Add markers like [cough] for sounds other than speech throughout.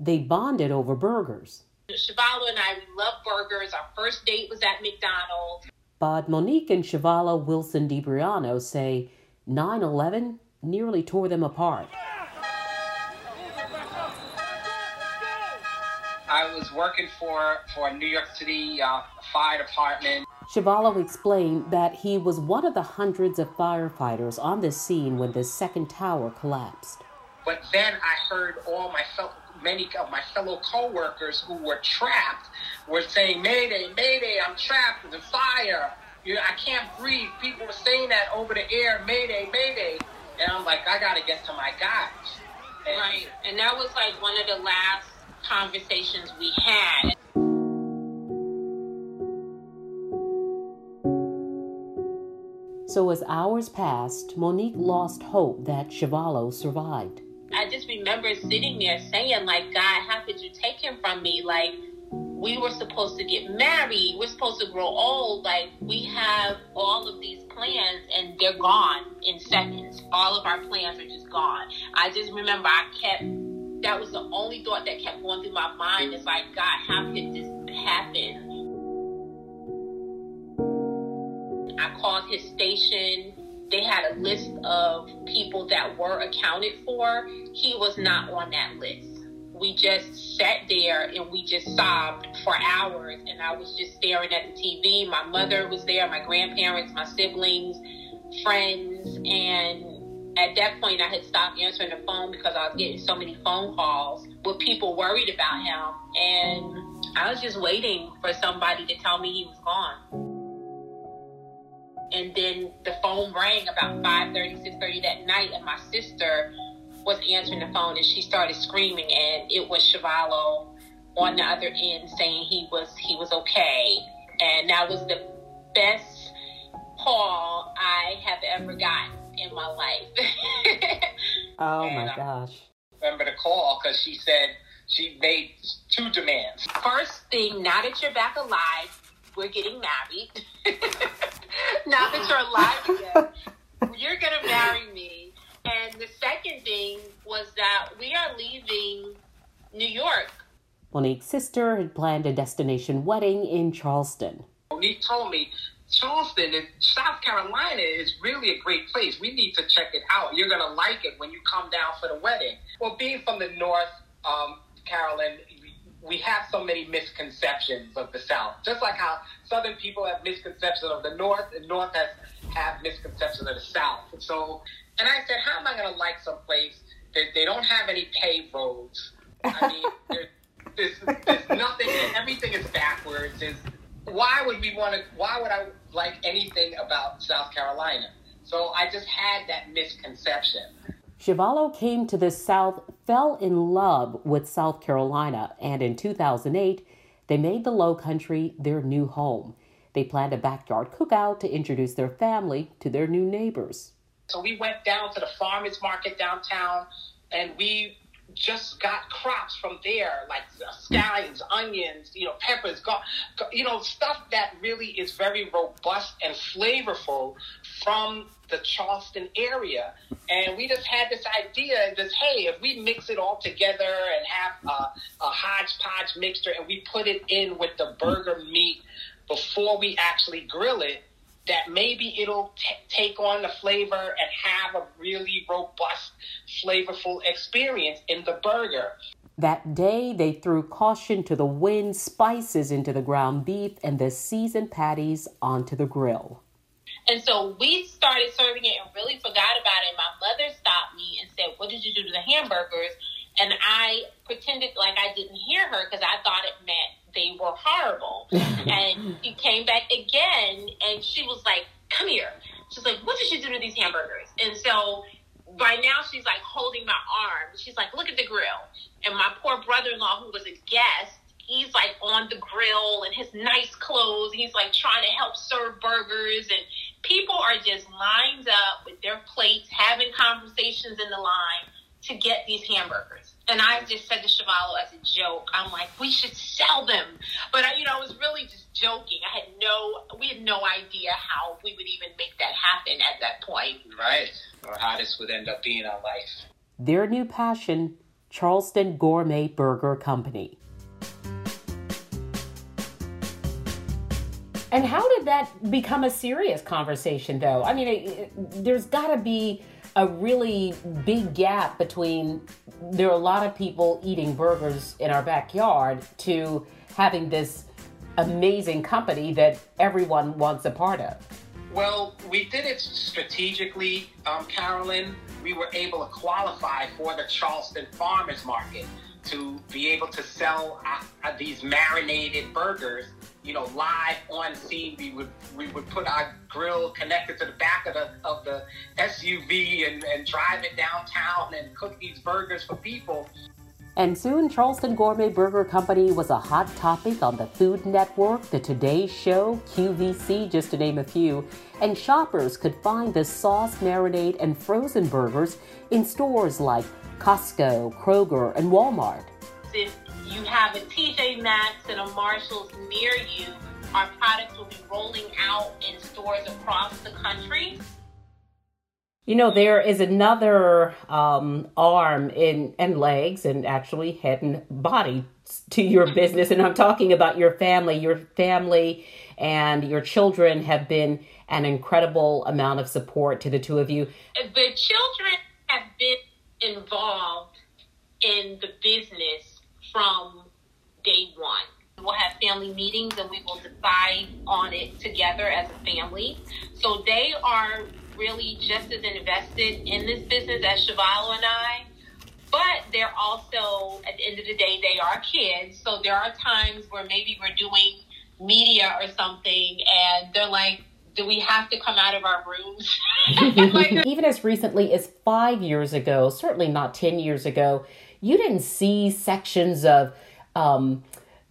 They bonded over burgers. Shavalo and I, we love burgers. Our first date was at McDonald's. But Monique and Shavalo Wilson DiBriano say 9 11 nearly tore them apart. I was working for, for a New York City uh, Fire Department. Shavalo explained that he was one of the hundreds of firefighters on the scene when the second tower collapsed. But then I heard all my fellow, many of my fellow coworkers who were trapped were saying, "Mayday, Mayday! I'm trapped in the fire. You know, I can't breathe." People were saying that over the air, "Mayday, Mayday!" And I'm like, I gotta get to my guys. And right, and that was like one of the last conversations we had. So as hours passed, Monique lost hope that Shavalo survived. I just remember sitting there saying, like, God, how could you take him from me? Like, we were supposed to get married. We're supposed to grow old. Like, we have all of these plans and they're gone in seconds. All of our plans are just gone. I just remember I kept, that was the only thought that kept going through my mind. It's like, God, how could this happen? I called his station. They had a list of people that were accounted for. He was not mm-hmm. on that list we just sat there and we just sobbed for hours. And I was just staring at the TV. My mother mm-hmm. was there, my grandparents, my siblings, friends. And at that point, I had stopped answering the phone because I was getting so many phone calls with people worried about him. And I was just waiting for somebody to tell me he was gone. And then the phone rang about 5.30, 6.30 that night, and my sister was answering the phone and she started screaming and it was Shavalo on the other end saying he was he was okay. And that was the best call I have ever gotten in my life. [laughs] oh and, my gosh. I remember the call because she said she made two demands. First thing, now that you're back alive, we're getting married. [laughs] [laughs] now that you're alive again, you're gonna marry me and the second thing was that we are leaving New York. Monique's sister had planned a destination wedding in Charleston. Monique told me Charleston in South Carolina is really a great place. We need to check it out. You're going to like it when you come down for the wedding. Well, being from the North, um, Carolyn, we have so many misconceptions of the South. Just like how Southern people have misconceptions of the North, and North has have misconceptions of the South. So and I said, how am I going to like some place that they don't have any paved roads? I mean, [laughs] there, there's, there's nothing, everything is backwards. There's, why would we want to, why would I like anything about South Carolina? So I just had that misconception. Shavalo came to the South, fell in love with South Carolina, and in 2008, they made the Low Country their new home. They planned a backyard cookout to introduce their family to their new neighbors. So we went down to the farmers market downtown and we just got crops from there, like scallions, onions, you know, peppers, you know, stuff that really is very robust and flavorful from the Charleston area. And we just had this idea, this, hey, if we mix it all together and have a hodgepodge mixture and we put it in with the burger meat before we actually grill it, that maybe it'll t- take on the flavor and have a really robust, flavorful experience in the burger. That day, they threw caution to the wind, spices into the ground beef, and the seasoned patties onto the grill. And so we started serving it and really forgot about it. My mother stopped me and said, What did you do to the hamburgers? And I pretended like I didn't hear her because I thought it they were horrible. [laughs] and she came back again and she was like, come here. She's like, what did you do to these hamburgers? And so by now she's like holding my arm. She's like, look at the grill. And my poor brother-in-law who was a guest, he's like on the grill in his nice clothes. He's like trying to help serve burgers and people are just lined up with their plates, having conversations in the line to get these hamburgers. And I just said to Shavalo as a joke, I'm like, we should sell them. But, I, you know, I was really just joking. I had no, we had no idea how we would even make that happen at that point. Right. Or how this would end up being our life. Their new passion, Charleston Gourmet Burger Company. And how did that become a serious conversation, though? I mean, it, it, there's got to be a really big gap between there are a lot of people eating burgers in our backyard to having this amazing company that everyone wants a part of. Well, we did it strategically, um, Carolyn. We were able to qualify for the Charleston Farmers Market to be able to sell uh, these marinated burgers you know, live on scene. We would we would put our grill connected to the back of the of the SUV and, and drive it downtown and cook these burgers for people. And soon, Charleston Gourmet Burger Company was a hot topic on the Food Network, The Today Show, QVC, just to name a few. And shoppers could find the sauce, marinade, and frozen burgers in stores like Costco, Kroger, and Walmart. You have a TJ Maxx and a Marshalls near you, our products will be rolling out in stores across the country. You know, there is another um, arm in and legs and actually head and body to your business, and I'm talking about your family. Your family and your children have been an incredible amount of support to the two of you. The children have been involved in the business from day one. We'll have family meetings and we will decide on it together as a family. So they are really just as invested in this business as Shavalo and I. But they're also, at the end of the day, they are kids. So there are times where maybe we're doing media or something and they're like, do we have to come out of our rooms? [laughs] [laughs] Even as recently as five years ago, certainly not 10 years ago, you didn't see sections of um,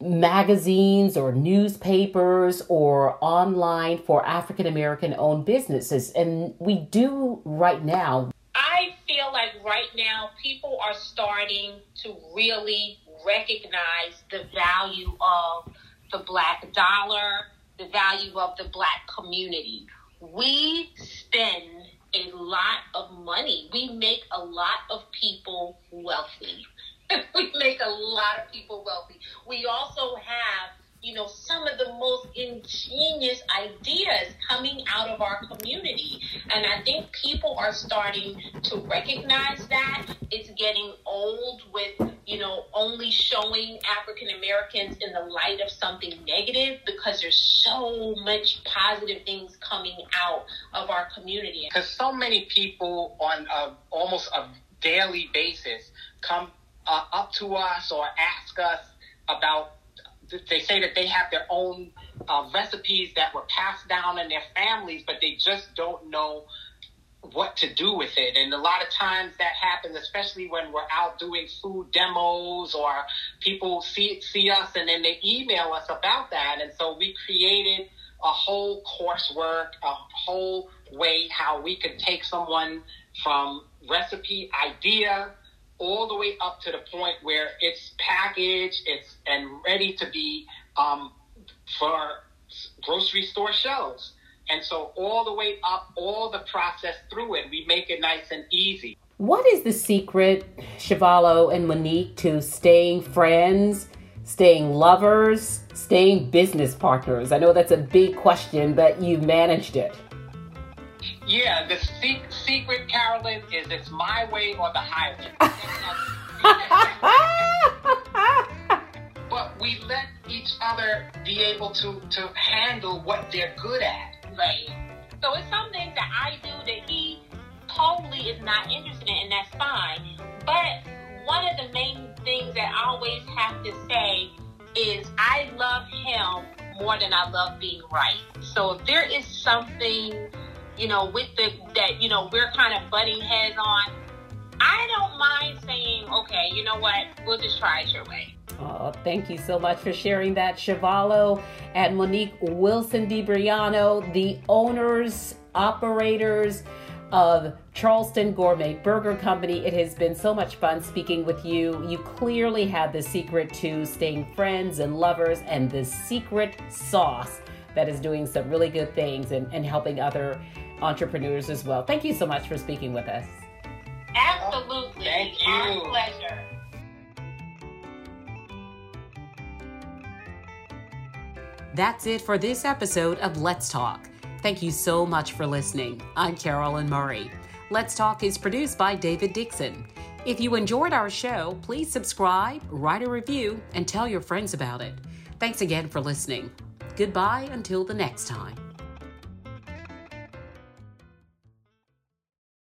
magazines or newspapers or online for African American owned businesses. And we do right now. I feel like right now people are starting to really recognize the value of the black dollar, the value of the black community. We spend a lot of money. We make a lot of people wealthy. [laughs] we make a lot of people wealthy. We also have, you know, some of the most ingenious ideas coming out of our community. And I think people are starting to recognize that. It's getting old with, you know, only showing African Americans in the light of something negative because there's so much positive things coming out of our community. Because so many people on a, almost a daily basis come uh, up to us or ask us about they say that they have their own uh, recipes that were passed down in their families, but they just don't know what to do with it. And a lot of times that happens, especially when we're out doing food demos or people see see us and then they email us about that. And so we created a whole coursework, a whole way how we could take someone from recipe idea all the way up to the point where it's packaged, it's and ready to be um, for grocery store shelves. And so all the way up, all the process through it, we make it nice and easy. What is the secret, Shavalo and Monique, to staying friends, staying lovers, staying business partners? I know that's a big question, but you managed it. Yeah, the se- secret, Carolyn, is it's my way or the highway. [laughs] but we let each other be able to, to handle what they're good at. Right. So it's something that I do that he totally is not interested in, and that's fine. But one of the main things that I always have to say is I love him more than I love being right. So if there is something you know, with the that, you know, we're kind of butting heads on, I don't mind saying, okay, you know what, we'll just try it your way. Oh, thank you so much for sharing that, Shavalo and Monique Wilson DiBriano, the owners, operators of Charleston Gourmet Burger Company. It has been so much fun speaking with you. You clearly have the secret to staying friends and lovers and the secret sauce that is doing some really good things and, and helping other entrepreneurs as well. Thank you so much for speaking with us. Absolutely. Thank you. Our pleasure. That's it for this episode of Let's Talk. Thank you so much for listening. I'm Carolyn Murray. Let's Talk is produced by David Dixon. If you enjoyed our show, please subscribe, write a review, and tell your friends about it. Thanks again for listening. Goodbye until the next time.